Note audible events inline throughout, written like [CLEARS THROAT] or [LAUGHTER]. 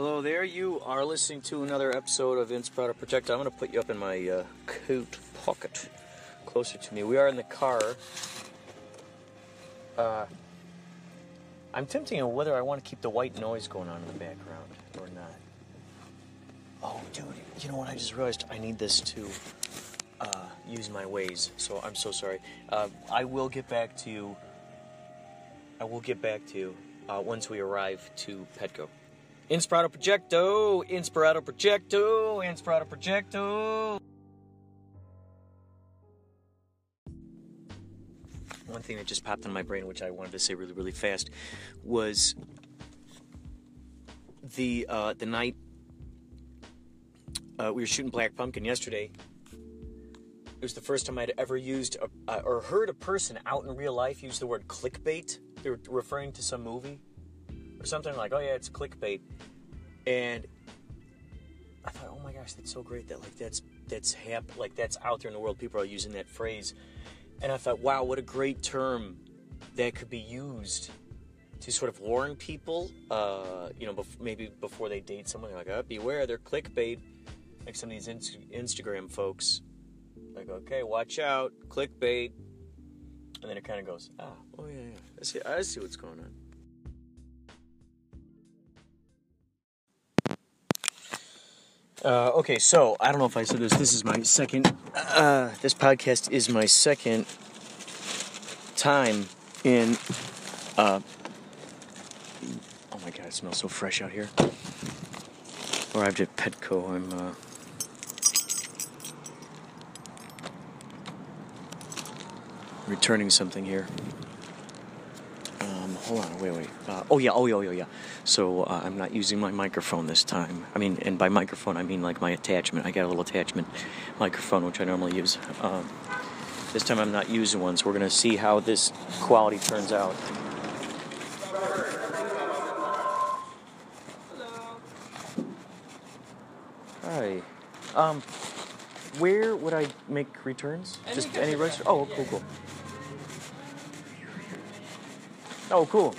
Hello there. You are listening to another episode of Inspirato Projecto. I'm going to put you up in my uh, coat pocket closer to me. We are in the car. Uh, I'm tempting on whether I want to keep the white noise going on in the background or not. Oh, dude, you know what? I just realized I need this to uh, use my Waze, so I'm so sorry. Uh, I will get back to you. I will get back to you uh, once we arrive to Petco. Inspirato Projecto, Inspirato Projecto, Inspirato Projecto. One thing that just popped in my brain, which I wanted to say really, really fast, was the uh, the night uh, we were shooting Black Pumpkin yesterday. It was the first time I'd ever used a, uh, or heard a person out in real life use the word clickbait. They were referring to some movie or something like, "Oh yeah, it's clickbait," and I thought, "Oh my gosh, that's so great that like that's that's hap- like that's out there in the world. People are using that phrase," and I thought, "Wow, what a great term that could be used." To sort of warn people, uh, you know, bef- maybe before they date someone, they're like, "Oh, beware, they're clickbait." like some of these Inst- Instagram folks, like, okay, watch out, clickbait, and then it kind of goes, ah, oh yeah, yeah, I see, I see what's going on. Uh, okay, so I don't know if I said this. This is my second. Uh, this podcast is my second time in. Uh, oh my god, it smells so fresh out here. Arrived at Petco. I'm. Uh, returning something here. Um, hold on, wait, wait. Uh, oh yeah, oh yeah, oh yeah, yeah. So uh, I'm not using my microphone this time. I mean, and by microphone I mean like my attachment. I got a little attachment microphone which I normally use. Um, this time I'm not using one, so we're gonna see how this quality turns out. Hi. Um, where would I make returns? Any Just any register? Oh, cool, cool. Oh, cool.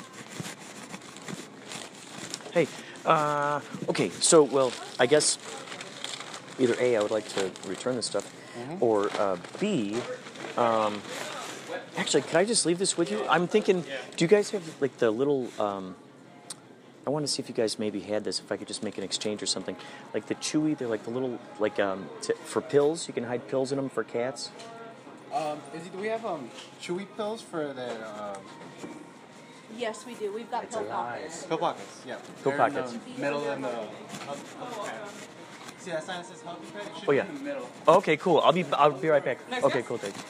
Hey, uh, okay, so, well, I guess either A, I would like to return this stuff, or uh, B, um, actually, could I just leave this with you? I'm thinking, do you guys have, like, the little, um, I want to see if you guys maybe had this, if I could just make an exchange or something. Like the Chewy, they're like the little, like, um, t- for pills, you can hide pills in them for cats. Um, is it, do we have um chewy pills for the um, Yes, we do. We've got pill pockets. pill pockets? Yeah. Pill They're in pockets. the middle and the. See that sign that says healthy pet? It should Oh, be yeah. in the middle. Okay, cool. I'll be, I'll be right back. Next Okay, guy. cool, thanks.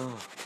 Oh.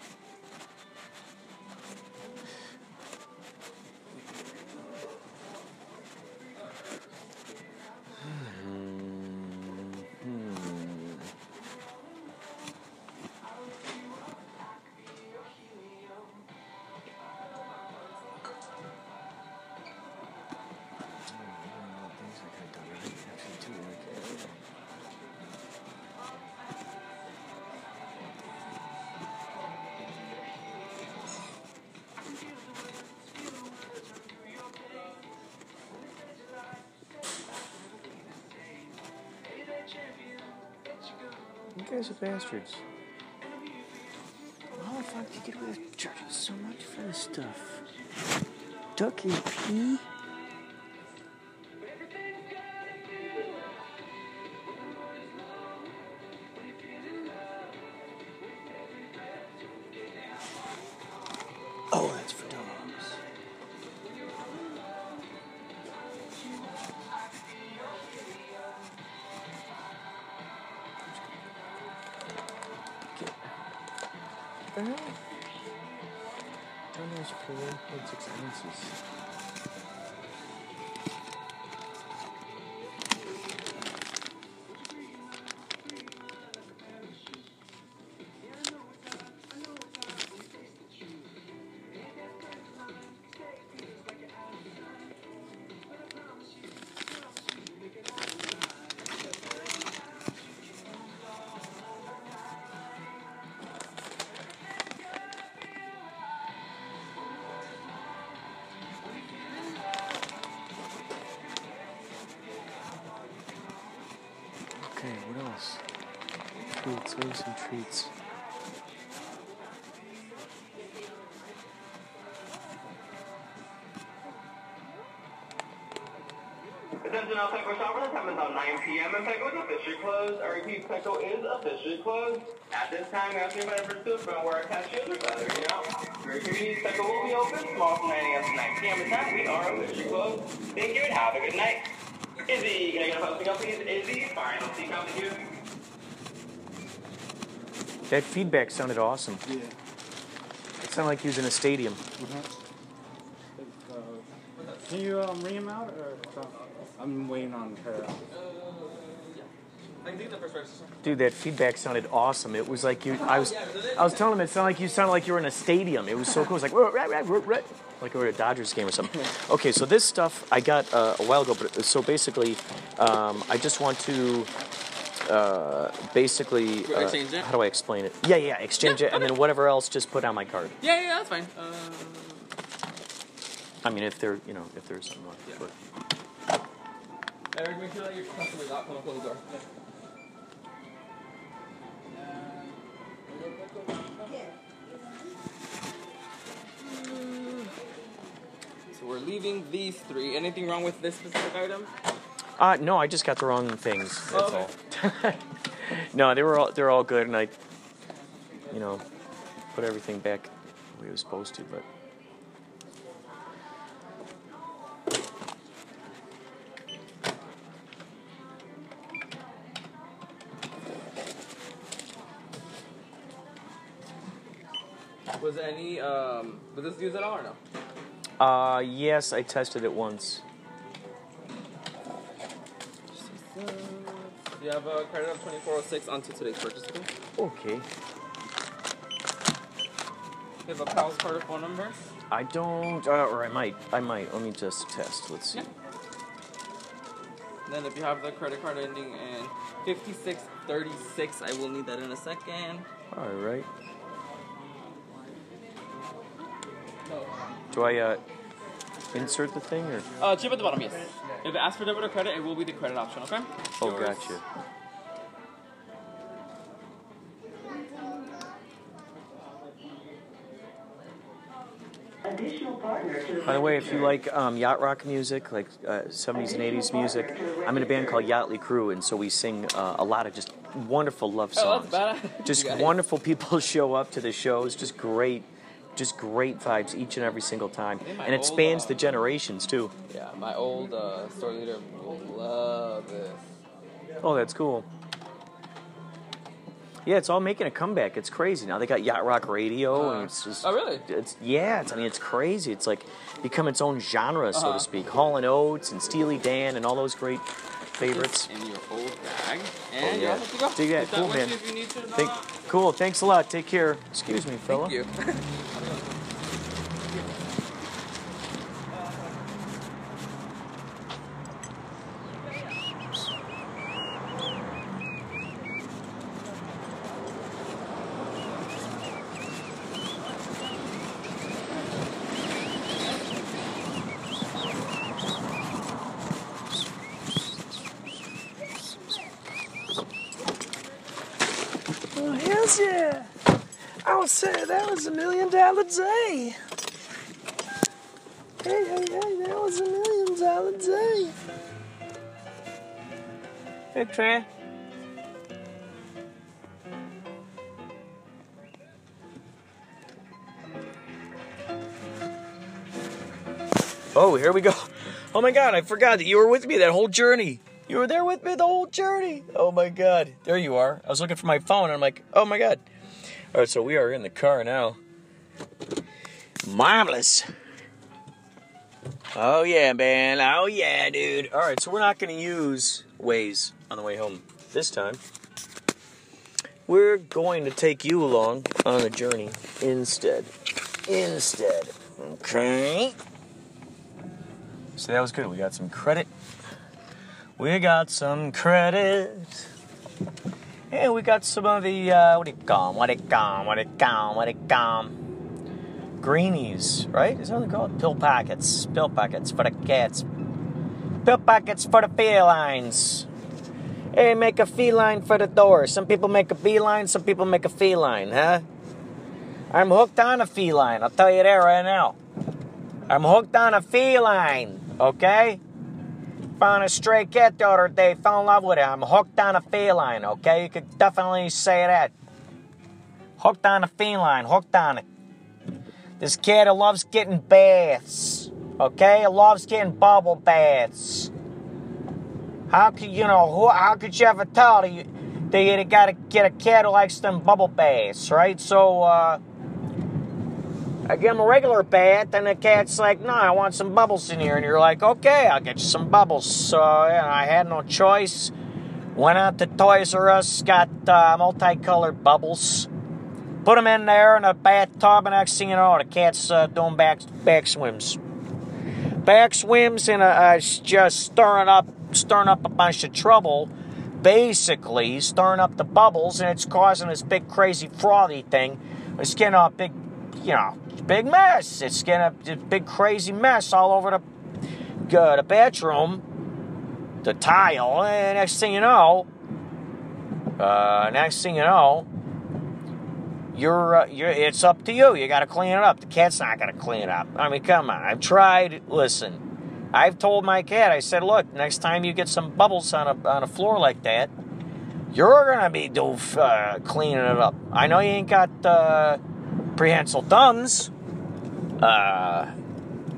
You guys are bastards. How the fuck do you get away with charging so much for this stuff? Duck and pee? For 1.6 ounces? p.m. and Petco is officially closed. I repeat, Petco is officially closed. At this time, we ask you to for soup and wear a cashiers or feather, you know. Very convenient, Petco will be open tomorrow from 9 a.m. to 9 p.m. At time, we are officially closed. Thank you and have a good night. Izzy, can I get a posting up, please? Izzy, final seat count to you. That feedback sounded awesome. Yeah. It sounded like he was in a stadium. Uh, can you um, ring him out or? I'm waiting on her. Dude, that feedback sounded awesome. It was like you. I was, I was telling him it sounded like you sounded like you were in a stadium. It was so cool. It was like, like we were at a Dodgers game or something. Okay, so this stuff I got uh, a while ago, but so basically, um, I just want to. Uh, basically, uh, how do I explain it? Yeah, yeah, exchange it, and then whatever else, just put on my card. Yeah, yeah, that's fine. Uh, I mean, if there, you know, if there's something. Yeah. But Eric, make sure that your customer's out. Come and close the door. So we're leaving these three. Anything wrong with this specific item? Uh, no, I just got the wrong things. That's Oh, all. [LAUGHS] no, they were all they're all good, and I, you know, put everything back the way it was supposed to. But Was any um was this used at all or no? uh, yes, I tested it once. You have a credit of twenty four oh six onto today's purchase. Okay? Okay. You have a PALS card or phone number. I don't, uh, or I might, I might. Let me just test. Let's see. Yeah. Then if you have the credit card ending in fifty six thirty six, I will need that in a second. All right. Do I uh, insert the thing or? Uh, chip at the bottom, yes. If it asks for debit or credit, it will be the credit option, okay? Oh, Yours. gotcha. By the way, if you like um, yacht rock music, like uh, 70s and 80s music, I'm in a band called Yachtley Crew, and so we sing uh, a lot of just wonderful love Oh, songs. badass. [LAUGHS] Just wonderful people [LAUGHS] show up to the shows, just great, just great vibes each and every single time, think and it old, spans uh, the generations too. Yeah, my old uh, store leader will love this. Oh, that's cool. Yeah, it's all making a comeback. It's crazy now. They got Yacht Rock Radio, Uh, and it's just. oh, really? It's yeah. It's I mean, it's crazy. It's like become its own genre, so Uh-huh. to speak. Hall and Oates and Steely Dan and all those great favorites. In your old bag. Oh, yeah. you're to go. Dig that. Cool, man. you need to. Thank, cool. Thanks a lot. Take care. Excuse me, fella. Thank you. [LAUGHS] Oh, hells yeah. I would say that was a million dollar day. Hey, hey, hey, that was a million dollar day. Hey, Oh, here we go. Oh my God, I forgot that you were with me that whole journey. You were there with me the whole journey. Oh my God. There you are. I was looking for my phone and I'm like, oh my God. All right, so we are in the car now. Marvelous. Oh yeah, man. Oh yeah, dude. All right, so we're not going to use Waze on the way home this time. We're going to take you along on a journey instead. Instead. Okay. So that was good. We got some credit. We got some credit. And we got some of the, uh, what do you call 'em? What do you? What do you? What do you? Greenies, right? Is that what they call called? Pill packets. Pill packets for the cats. Pill packets for the felines. Hey, make a feline for the door. Some people make a beeline, some people make a feline, huh? I'm hooked on a feline. I'll tell you that right now. I'm hooked on a feline, okay? Found a stray cat the other day, fell in love with it. I'm hooked on a feline, okay? You could definitely say that. Hooked on a feline, hooked on it. This cat who loves getting baths, okay? Loves getting bubble baths. How could you know? Who, how could you ever tell you, you gotta get a cat who likes them bubble baths, right? So, uh, I give him a regular bath, and the cat's like, "No, I want some bubbles in here." And you're like, "Okay, I'll get you some bubbles." So yeah, I had no choice. Went out to Toys R Us, got uh, multicolored bubbles, put them in there in a bathtub, and next thing you know, the cat's uh, doing back back swims. Back swims and uh, uh, just stirring up, stirring up a bunch of trouble. Basically, stirring up the bubbles, and it's causing this big crazy frothy thing. It's getting a big, you know, big mess. It's getting a, big crazy mess all over the uh, the bedroom, the tile. And next thing you know, uh, next thing you know, you're, uh, you're it's up to you. You got to clean it up. The cat's not going to clean it up. I mean, come on. I've tried. Listen, I've told my cat. I said, look, next time you get some bubbles on a on a floor like that, you're going to be do uh, cleaning it up. I know you ain't got uh, prehensile thumbs, uh,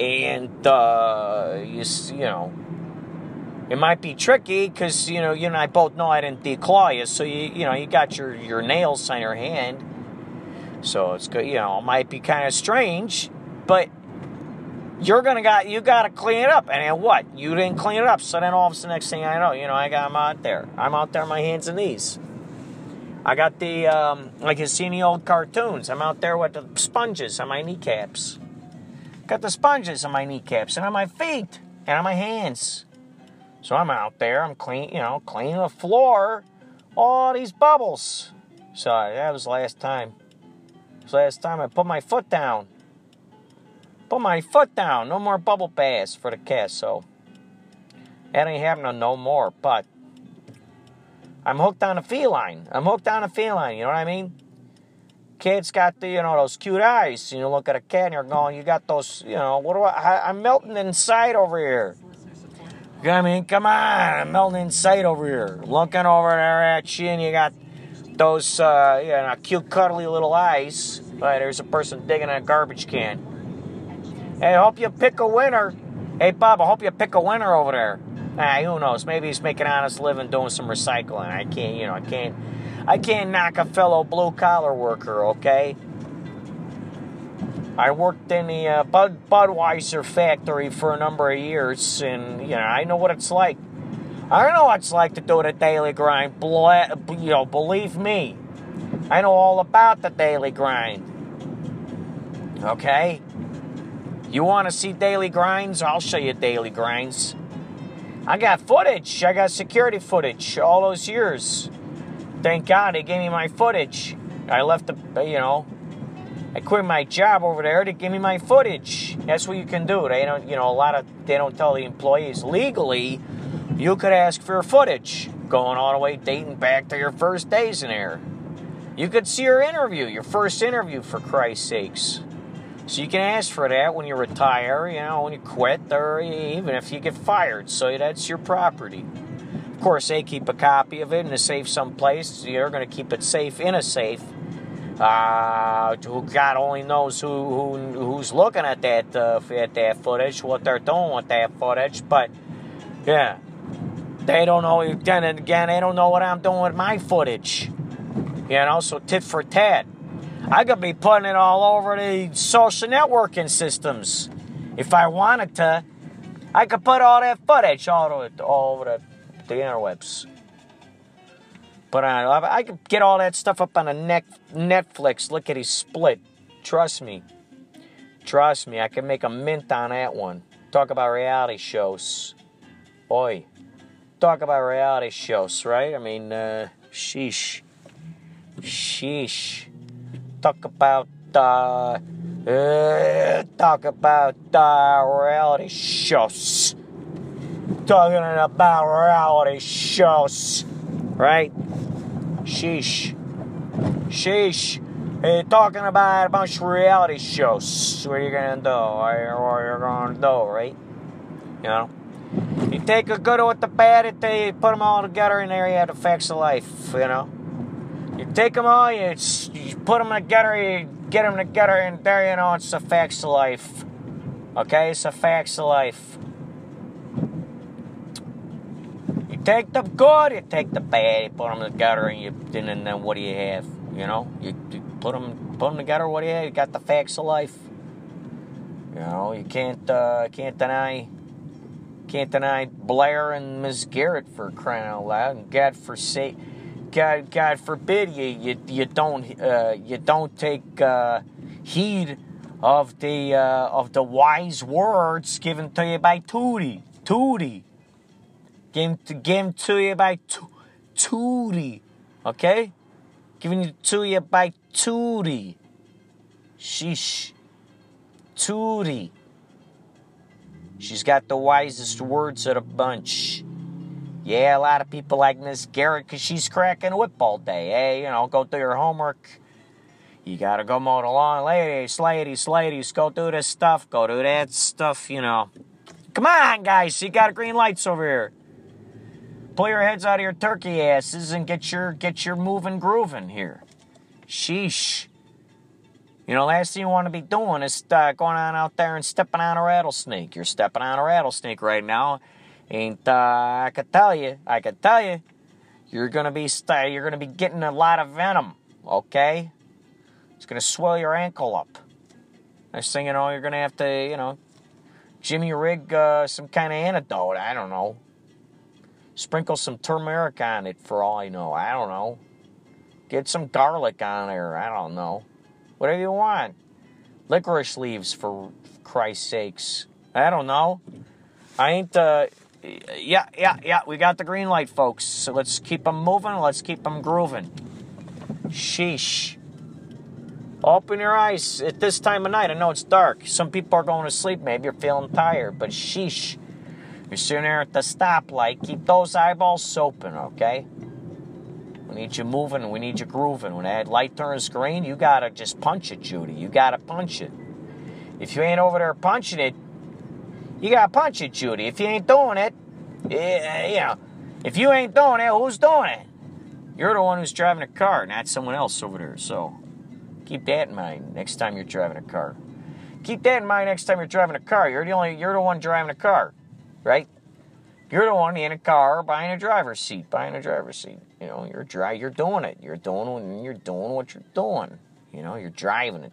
and uh, you you know. It might be tricky because you know you and I both know I didn't declaw you, so you you know you got your your nails on your hand, so it's good. You know, it might be kind of strange, but you're gonna got you got to clean it up. And then what? You didn't clean it up, so then all of a sudden, next thing I know, you know, I got I'm out there. I'm out there on my hands and knees. I got the um, like you see in the old cartoons. I'm out there with the sponges on my kneecaps. Got the sponges on my kneecaps and on my feet and on my hands. So I'm out there. I'm clean, you know, cleaning the floor. All these bubbles. So that was the last time. Was last time I put my foot down. Put my foot down. No more bubble baths for the cat. So that ain't happening no more. But I'm hooked on a feline. I'm hooked on a feline. You know what I mean? Cat's got the, you know, those cute eyes. You know, look at a cat and you're going, you got those, you know, what do I, I I'm melting inside over here. I mean? Come on, I'm melting inside over here. Looking over there at you and you got those, uh, you know, cute cuddly little eyes. Right, there's a person digging in a garbage can. Hey, I hope you pick a winner. Hey, Bob, I hope you pick a winner over there. Ah, who knows? Maybe he's making honest living doing some recycling. I can't, you know, I can't. I can't knock a fellow blue collar worker, okay? I worked in the uh, Bud Budweiser factory for a number of years, and you know I know what it's like. I know what it's like to do the daily grind. Bla- you know, believe me, I know all about the daily grind. Okay, you want to see daily grinds? I'll show you daily grinds. I got footage. I got security footage all those years. Thank God they gave me my footage. I left the, you know, I quit my job over there to give me my footage. That's what you can do. They don't, you know, a lot of they don't tell the employees legally. You could ask for footage going all the way dating back to your first days in there. You could see your interview, your first interview, for Christ's sakes. So you can ask for that when you retire, you know, when you quit, or even if you get fired. So that's your property. Of course, they keep a copy of it in a safe someplace. They're going to keep it safe in a safe. Uh, who God only knows who, who who's looking at that uh, at that footage, what they're doing with that footage. But yeah, they don't know. And again, they don't know what I'm doing with my footage. You know, so tit for tat. I could be putting it all over the social networking systems. If I wanted to, I could put all that footage all over, all over the, the interwebs. But I, I could get all that stuff up on a net, Netflix. Look at his split. Trust me. Trust me, I can make a mint on that one. Talk about reality shows. Boy. Talk about reality shows, right? I mean, uh, sheesh. Sheesh talk about uh, uh, talk about uh, reality shows. Talking about reality shows, right? Sheesh, sheesh. Hey, talking about a bunch of reality shows. What are you gonna do? What are you gonna do, right? You know. Take a good with the bad, and you put them all together, and there you have the facts of life. You know. You take them all, you, you put them together, you get them together, and there you know it's the facts of life. Okay, it's the facts of life. You take the good, you take the bad, you put them together, and you and then what do you have? You know, you, you put them put them together. What do you have? You got the facts of life. You know, you can't uh, can't deny can't deny Blair and Ms. Garrett for crying out loud, and God forsake God, God forbid you you, you don't uh, you don't take uh, heed of the uh, of the wise words given to you by Tootie. Tootie. Given to, given to you by to, Tootie. Okay? Given to you by Tootie. Sheesh. Tootie. She's got the wisest words of the bunch. Yeah, a lot of people like Miss Garrett because she's cracking a whip all day. Hey, you know, go do your homework. You gotta go mow the lawn. Ladies, ladies, ladies, go do this stuff. Go do that stuff, you know. Come on, guys. You got green lights over here. Pull your heads out of your turkey asses and get your get your moving grooving here. Sheesh. You know, last thing you want to be doing is uh, going on out there and stepping on a rattlesnake. You're stepping on a rattlesnake right now and uh, I could tell you, I could tell you, you're gonna be st- you're gonna be getting a lot of venom. Okay, it's gonna swell your ankle up. Next thing you know, you're gonna have to, you know, Jimmy rig uh, some kind of antidote. I don't know. Sprinkle some turmeric on it for all I know. I don't know. Get some garlic on there. I don't know. Whatever you want. Licorice leaves for Christ's sakes. I don't know. I ain't uh yeah, yeah, yeah. We got the green light, folks. So let's keep them moving. Let's keep them grooving. Sheesh. Open your eyes at this time of night. I know it's dark. Some people are going to sleep. Maybe you're feeling tired, but sheesh. You're sitting there at the stoplight. Keep those eyeballs open, okay? We need you moving. We need you grooving. When that light turns green, you gotta just punch it, Judy. You gotta punch it. If you ain't over there punching it, you gotta punch it, Judy. If you ain't doing it, yeah, you know, if you ain't doing it, who's doing it? You're the one who's driving a car, not someone else over there. So keep that in mind next time you're driving a car. Keep that in mind next time you're driving a car. You're the only you're the one driving a car, right? You're the one in a car buying a driver's seat, buying a driver's seat. You know, you're dry, you're doing it. You're doing you're doing what you're doing. You know, you're driving it.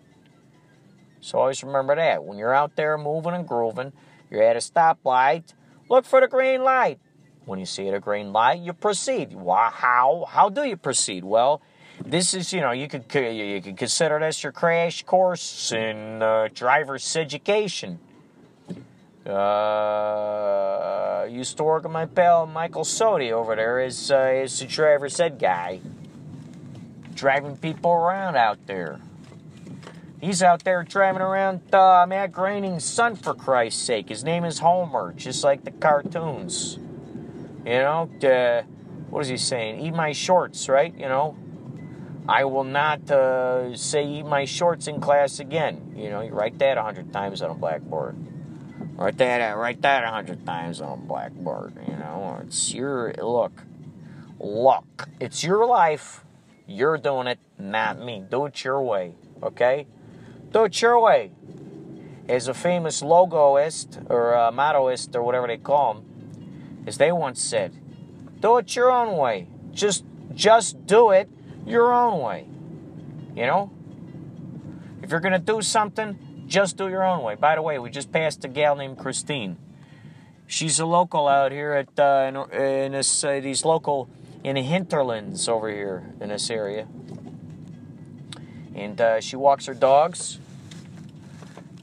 So always remember that. When you're out there moving and grooving, you're at a stoplight, look for the green light. When you see the green light, you proceed. How? How do you proceed? Well, this is, you know, you could you could consider this your crash course in uh, driver's education. Uh, used to work with my pal Michael Sodi over there, is uh, as the driver's said guy, driving people around out there. He's out there driving around uh, Matt Groening's son, for Christ's sake. His name is Homer, just like the cartoons. You know, uh, what is he saying? Eat my shorts, right? You know, I will not uh, say eat my shorts in class again. You know, you write that a hundred times on a blackboard. Write that, write that a hundred times on a blackboard. You know, it's your look, look. It's your life. You're doing it, not me. Do it your way, okay? Do it your way. As a famous logoist or uh, mottoist or whatever they call them, as they once said, do it your own way. Just, just do it your own way. You know? If you're to do something, just do your own way. By the way, we just passed a gal named Christine. She's a local out here at uh, in, in this uh, these local in the hinterlands over here in this area, and uh, she walks her dogs.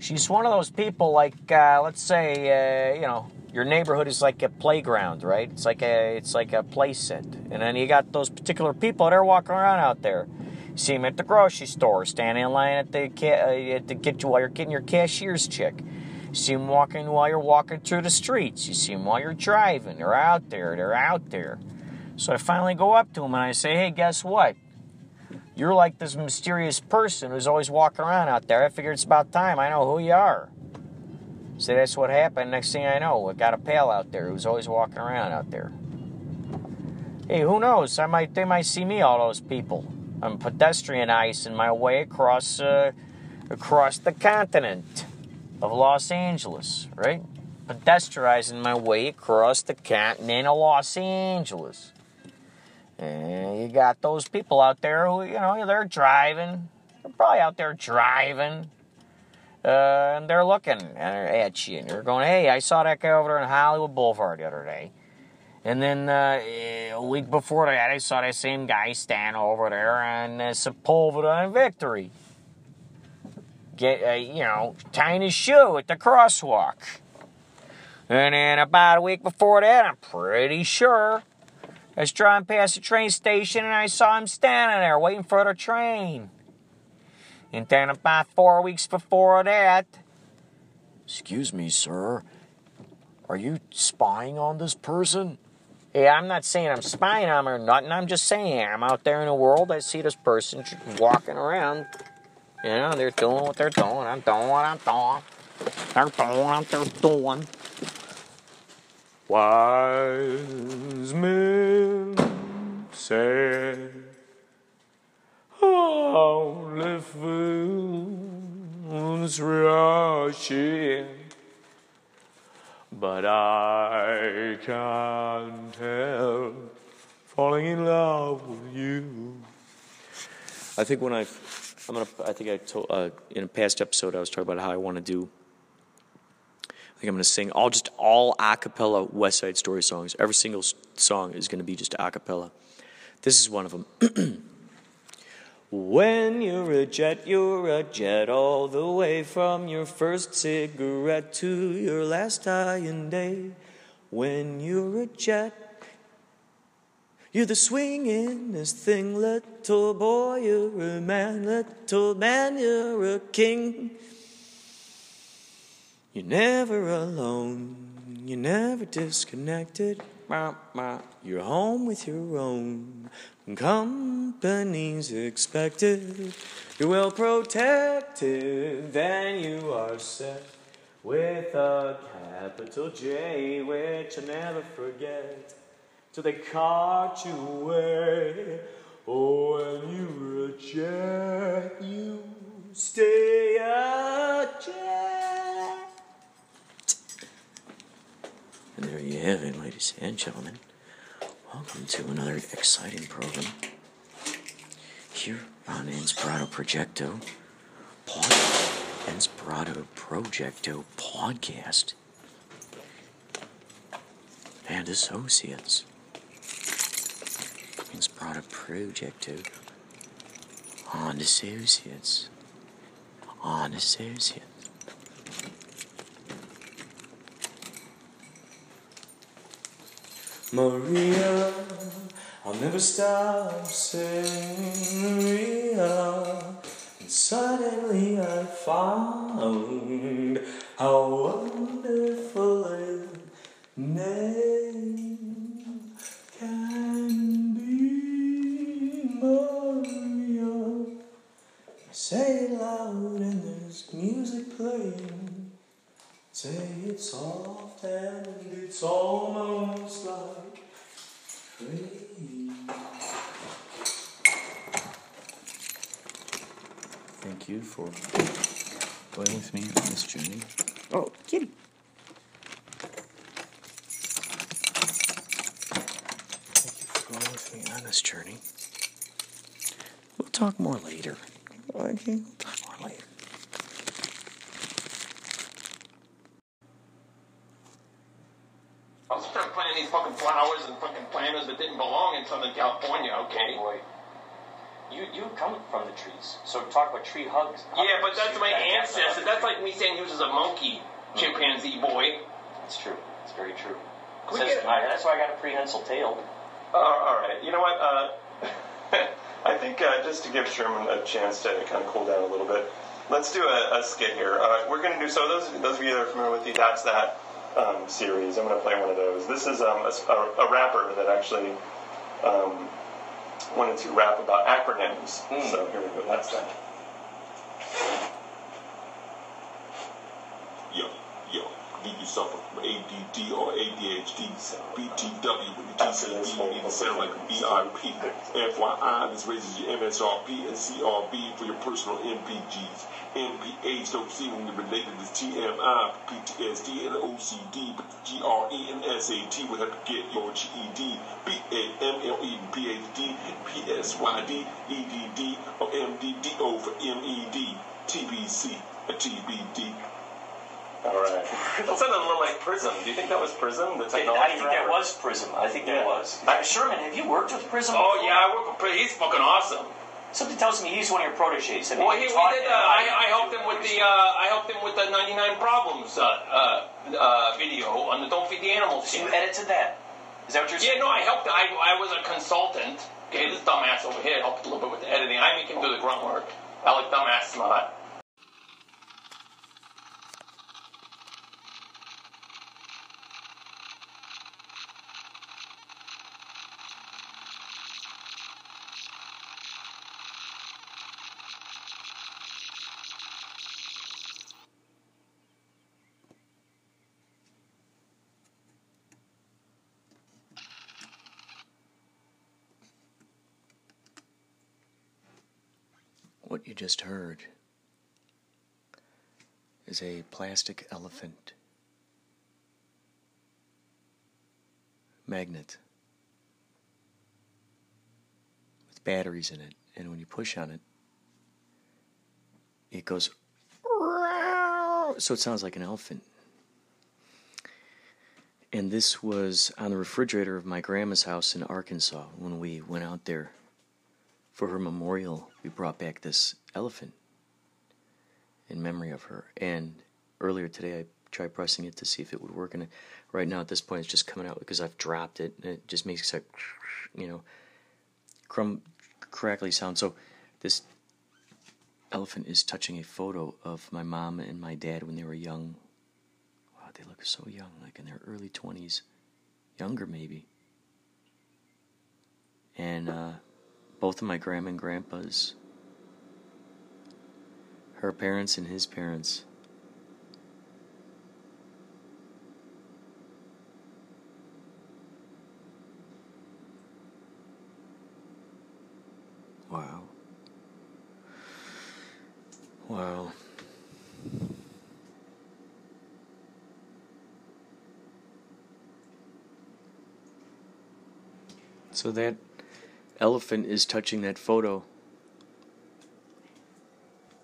She's one of those people like uh, let's say uh, you know your neighborhood is like a playground, right? It's like a it's like a play set, and then you got those particular people that are walking around out there. See him at the grocery store, standing in line at the uh, at the get you while you're getting your cashier's check. See him walking while you're walking through the streets. You see him while you're driving. They're out there. They're out there. So I finally go up to him and I say, "Hey, guess what? You're like this mysterious person who's always walking around out there. I figure it's about time I know who you are." So that's what happened. Next thing I know, I got a pal out there who's always walking around out there. Hey, who knows? I might they might see me, all those people. I'm pedestrianizing my way across uh, across the continent of Los Angeles, right? Pedestrianizing my way across the continent of Los Angeles. And you got those people out there who, you know, they're driving. They're probably out there driving uh, and they're looking at you, and you're going, "Hey, I saw that guy over there in Hollywood Boulevard the other day." And then uh, a week before that, I saw that same guy stand over there on uh, Sepulveda and Victory, get uh, you know, tying his shoe at the crosswalk. And then about a week before that, I'm pretty sure I was driving past the train station and I saw him standing there waiting for the train. And then about four weeks before that, excuse me, sir, are you spying on this person? Yeah, I'm not saying I'm spying on him or nothing. I'm just saying I'm out there in the world. I see this person walking around. You know, they're doing what they're doing. I'm doing what I'm doing. They're doing what they're doing. Wise men say only fools rushing, but I can't help falling in love with you. I think when I, I'm gonna, I think I told uh, in a past episode I was talking about how I want to do. I think I'm gonna sing all just all a cappella West Side Story songs. Every single song is gonna be just a cappella. This is one of them. [CLEARS THROAT] When you're a jet, you're a jet all the way from your first cigarette to your last dying day. When you're a jet, you're the swingingest thing, little boy. You're a man, little man. You're a king. You're never alone. You're never disconnected. You're home with your own. Company's expected. You're well protected. Then you are set with a capital J, which I never forget. Till they caught you away. Oh, when you're a you stay a jet. And there you have it, ladies and gentlemen. Welcome to another exciting program here on Inspirato Projecto pod, Inspirato Projecto podcast and associates. Inspirato Projecto on associates on associates. Maria, I'll never stop saying Maria. And suddenly I found how wonderful a name can be. Maria, say it loud and there's music playing. Say it soft and it's almost like rain. Thank you for going with me on this journey. Oh, kitty. Thank you for going with me on this journey. We'll talk more later. Okay, we'll talk more later. I was trying to plant these fucking flowers and fucking planters that didn't belong in Southern California, okay? Oh boy. You you come from the trees, so talk about tree hugs. Yeah, but that's my That- ancestor. That's like me saying he was a monkey chimpanzee boy. That's true. It's very true. Says get it. that's why I got a prehensile tail. Uh, all right. You know what? Uh, I think uh, just to give Sherman a chance to kind of cool down a little bit, let's do a, a skit here. Uh, we're going to do so. Those those of you that are familiar with the That's That um, series, I'm going to play one of those. This is um, a, a- rapper that actually um, wanted to rap about acronyms. So here we go. That's that. Yo, yo, get yourself a ADD or ADHD, BTW TCB, you need to sound like a BIP. FYI, this raises your MSRP and CRB for your personal MPGs. MPH don't see when you're related to TMI, PTSD, and OCD, but the GRE and SAT would have to get your GED, BAMLE, PhD, PSYD, EDD, or MDDO for MED, TBC, or TBD. All right. That sounded a little like Prism. Do you think that was Prism? The technology I think that was Prism. I think that Yeah. was. Uh, Sherman, have you worked with Prism? Oh before? yeah, I work with. Pri- He's fucking awesome. Something tells me he's one of your proteges. Have Well, he, we did. Uh, I, I helped him with the. Uh, I helped him with the 99 problems uh, uh, uh, video on the Don't Feed the Animals. So you edited that? Is that what you're saying? Yeah, no, I helped. I, I was a consultant. Okay, this dumbass over here helped a little bit with the editing. I make him do the grunt work. I like dumbass smart. What you just heard is a plastic elephant magnet with batteries in it, and when you push on it, it goes so it sounds like an elephant. And this was on the refrigerator of my grandma's house in Arkansas when we went out there for her memorial. We brought back this elephant in memory of her. And earlier today, I tried pressing it to see if it would work. And right now, at this point, it's just coming out because I've dropped it. And it just makes a, you know, crumb, crackly sound. So this elephant is touching a photo of my mom and my dad when they were young. Wow, they look so young, like in their early 20s, younger maybe. And uh, both of my grandma and grandpas, her parents and his parents. Wow. Wow. So that elephant is touching that photo.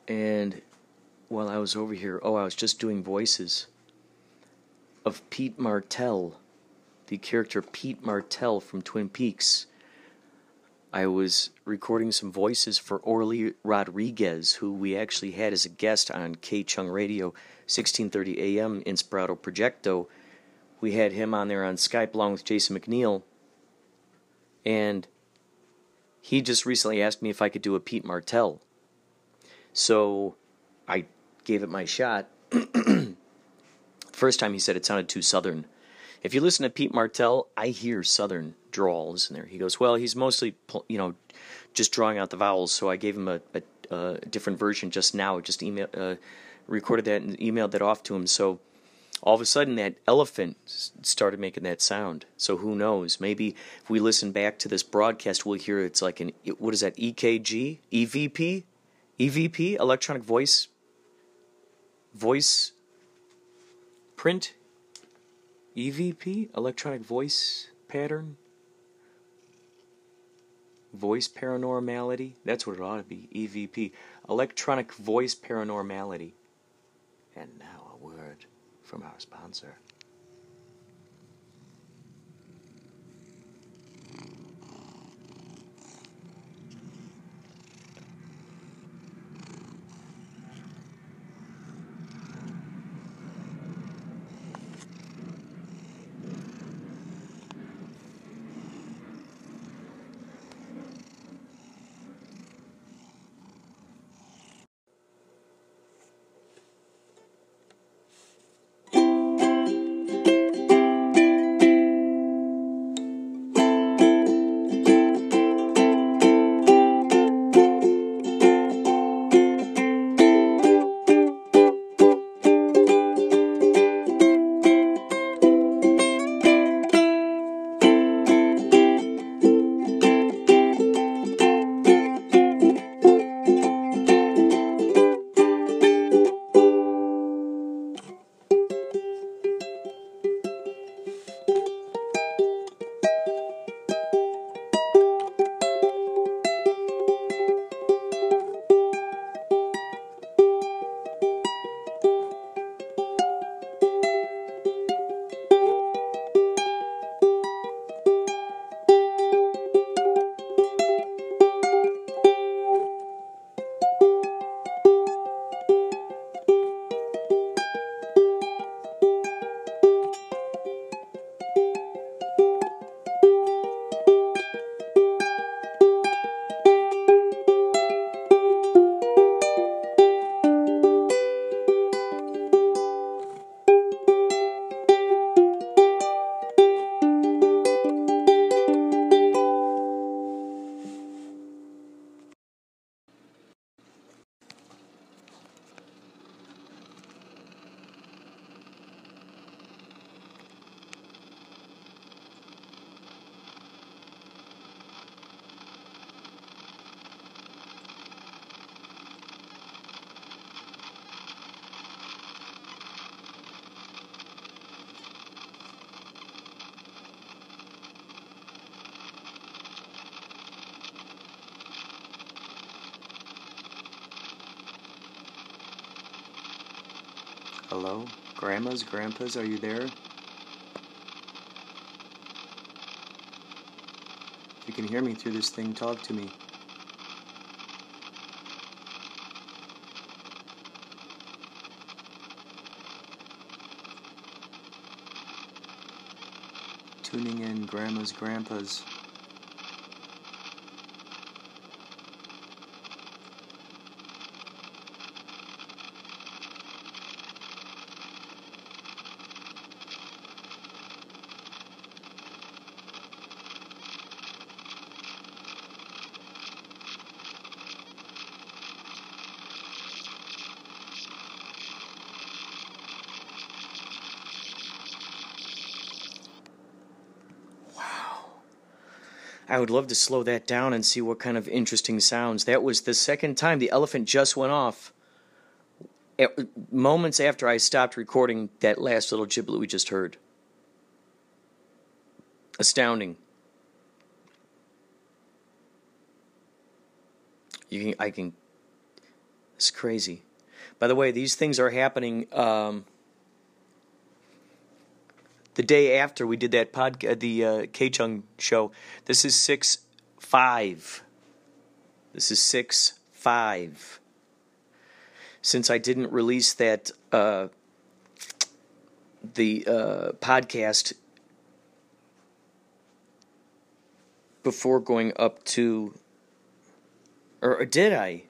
And while I was over here, oh, I was just doing voices of Pete Martell, the character Pete Martell from Twin Peaks. I was recording some voices for Orly Rodriguez, who we actually had as a guest on K Chung Radio, 1630 AM Inspirato Projecto. We had him on there on Skype along with Jason McNeil. And he just recently asked me if I could do a Pete Martell. So I gave it my shot. [CLEARS THROAT] First time he said it sounded too southern. If you listen to Pete Martell, I hear southern drawls in there. He goes, "Well, he's mostly you know just drawing out the vowels." So I gave him a, a, a different version just now. I just email uh, recorded that and emailed that off to him. So all of a sudden that elephant started making that sound. So who knows? Maybe if we listen back to this broadcast, we'll hear it's like an what is that EKG, EVP, EVP, electronic voice, voice print, EVP, electronic voice pattern, voice paranormality. That's what it ought to be. EVP, electronic voice paranormality. And word from our sponsor. Hello? Grandmas, grandpas, are you there? If you can hear me through this thing, talk to me. Tuning in, grandmas, grandpas. I would love to slow that down and see what kind of interesting sounds. That was the second time the elephant just went off. At, moments after I stopped recording that last little giblet we just heard. Astounding. You can, I can, it's crazy. By the way, these things are happening. Um, the day after we did that pod, uh, the uh, K Chung show. This is six five. This is six five. Since I didn't release that uh, the uh, podcast before going up to, or, or did I?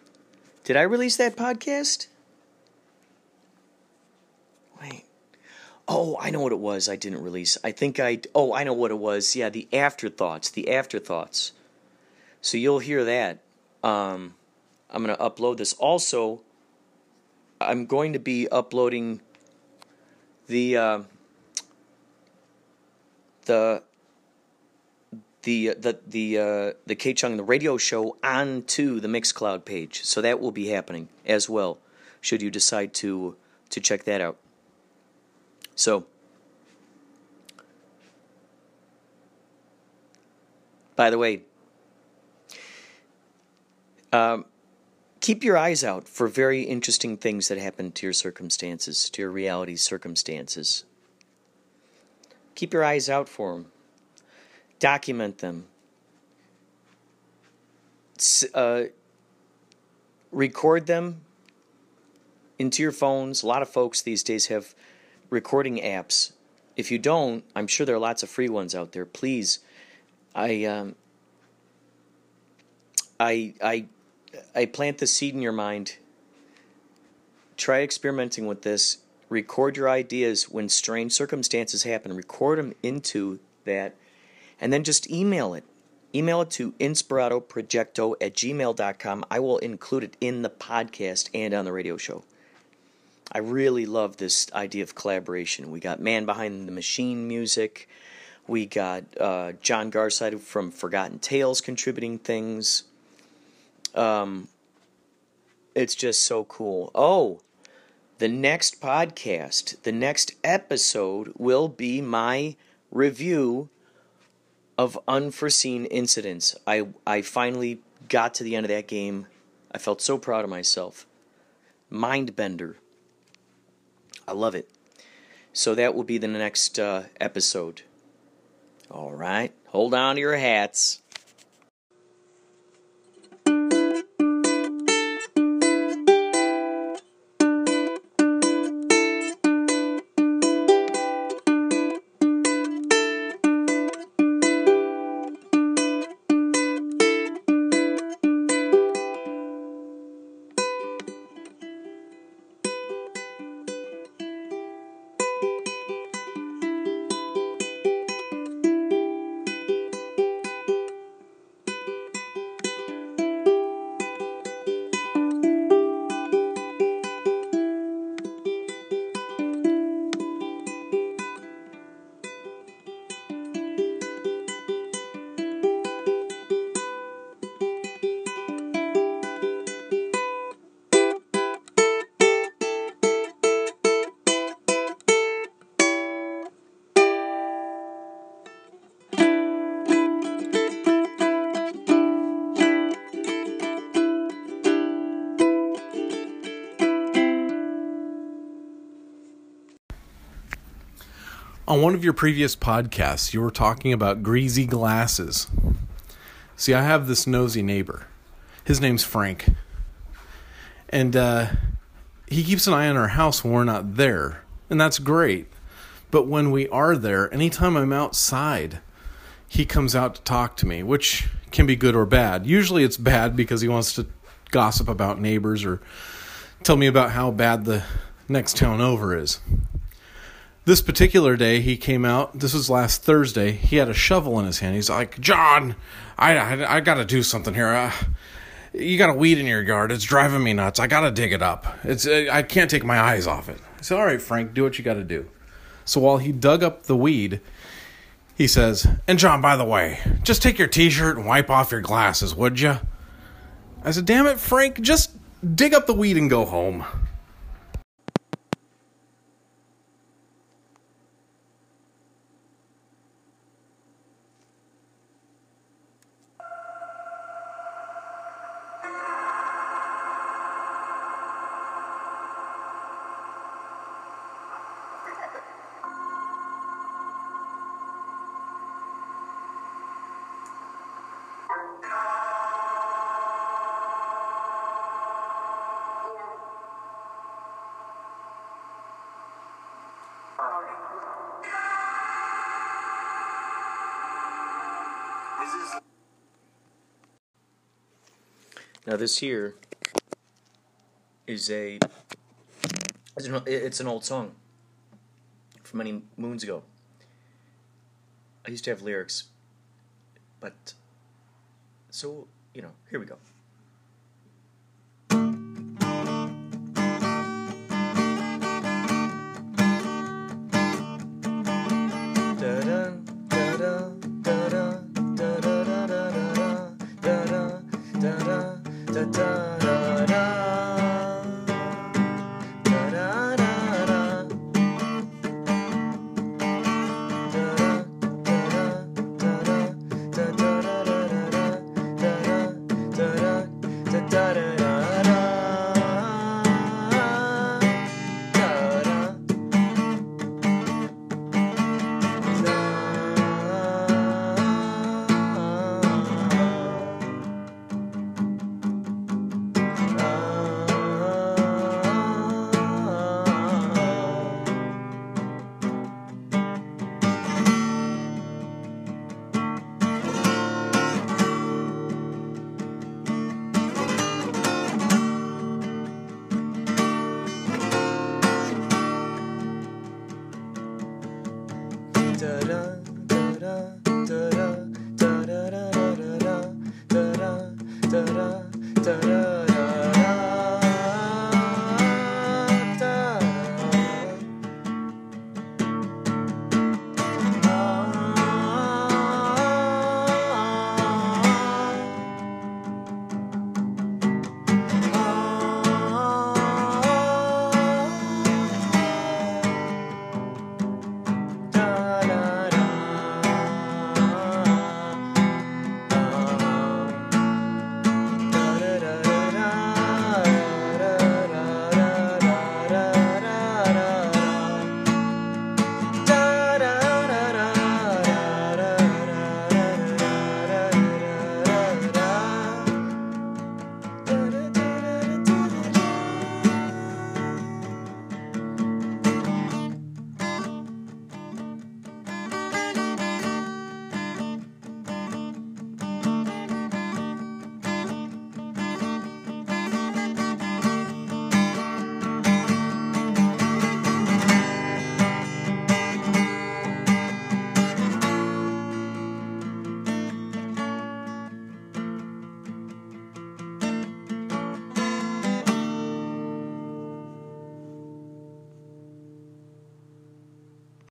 Did I release that podcast? Wait. Oh, I know what it was. I didn't release. I think I. Oh, I know what it was. Yeah, the afterthoughts. The afterthoughts. So you'll hear that. Um, I'm going to upload this. Also, I'm going to be uploading the uh, the the the the uh, the K Chung the radio show onto the Mixcloud page. So that will be happening as well. Should you decide to to check that out. So. By the way, um, keep your eyes out for very interesting things that happen to your circumstances, to your reality circumstances. Keep your eyes out for them. Document them. Uh, record them into your phones. A lot of folks these days have recording apps. If you don't, I'm sure there are lots of free ones out there. Please, I um, I I I plant the seed in your mind. Try experimenting with this. Record your ideas when strange circumstances happen. Record them into that, and then just email it. Email it to inspiratoprojecto at gmail.com. I will include it in the podcast and on the radio show. I really love this idea of collaboration. We got Man Behind the Machine music. We got uh, John Garside from Forgotten Tales contributing things. Um, it's just so cool. Oh, the next podcast, the next episode will be my review of unforeseen incidents. I I finally got to the end of that game. I felt so proud of myself. Mindbender. I love it. So that will be the next uh, episode. All right. Hold on to your hats. One of your previous podcasts, you were talking about greasy glasses. See, I have this nosy neighbor. His name's Frank. And uh, he keeps an eye on our house when we're not there. And that's great. But when we are there, anytime I'm outside, he comes out to talk to me, which can be good or bad. Usually it's bad because he wants to gossip about neighbors or tell me about how bad the next town over is. This particular day, he came out. This was last Thursday. He had a shovel in his hand. He's like, "John, I I, I got to do something here. Uh, you got a weed in your yard. It's driving me nuts. I got to dig it up. It's uh, I can't take my eyes off it." I said, "All right, Frank, do what you got to do." So while he dug up the weed, he says, "And John, by the way, just take your T-shirt and wipe off your glasses, would you?" I said, "Damn it, Frank, just dig up the weed and go home." Now this here is a it's an, old song from many moons ago. I used to have lyrics, but so you know, here we go. da da